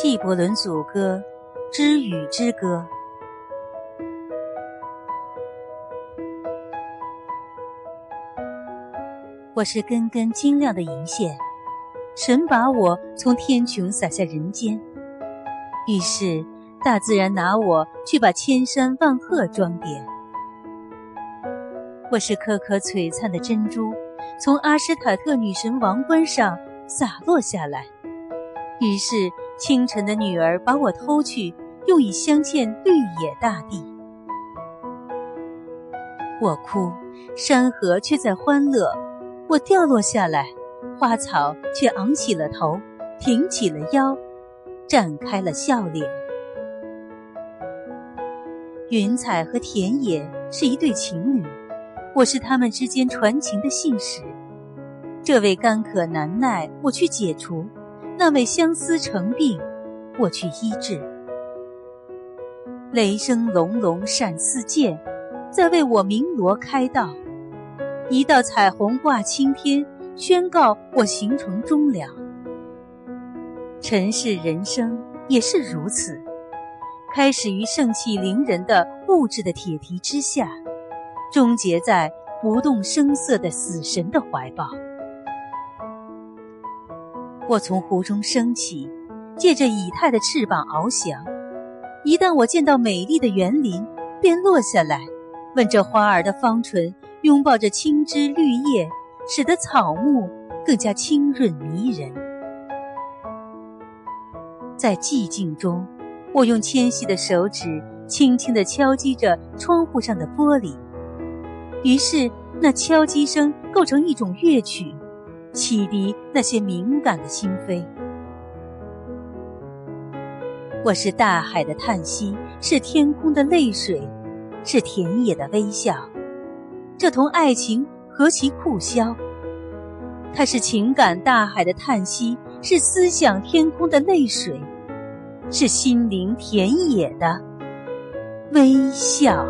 纪伯伦组歌《知雨之歌》。我是根根晶亮的银线，神把我从天穹撒下人间，于是大自然拿我去把千山万壑装点。我是颗颗璀璨的珍珠，从阿什塔特女神王冠上洒落下来，于是。清晨的女儿把我偷去，用以镶嵌绿野大地。我哭，山河却在欢乐；我掉落下来，花草却昂起了头，挺起了腰，绽开了笑脸。云彩和田野是一对情侣，我是他们之间传情的信使。这位干渴难耐，我去解除。那位相思成病，我去医治。雷声隆隆闪似箭，在为我鸣锣开道。一道彩虹挂青天，宣告我行程终了。尘世人生也是如此，开始于盛气凌人的物质的铁蹄之下，终结在不动声色的死神的怀抱。我从湖中升起，借着以太的翅膀翱翔。一旦我见到美丽的园林，便落下来，吻着花儿的芳唇，拥抱着青枝绿叶，使得草木更加清润迷人。在寂静中，我用纤细的手指轻轻地敲击着窗户上的玻璃，于是那敲击声构成一种乐曲。启迪那些敏感的心扉。我是大海的叹息，是天空的泪水，是田野的微笑。这同爱情何其酷销！它是情感大海的叹息，是思想天空的泪水，是心灵田野的微笑。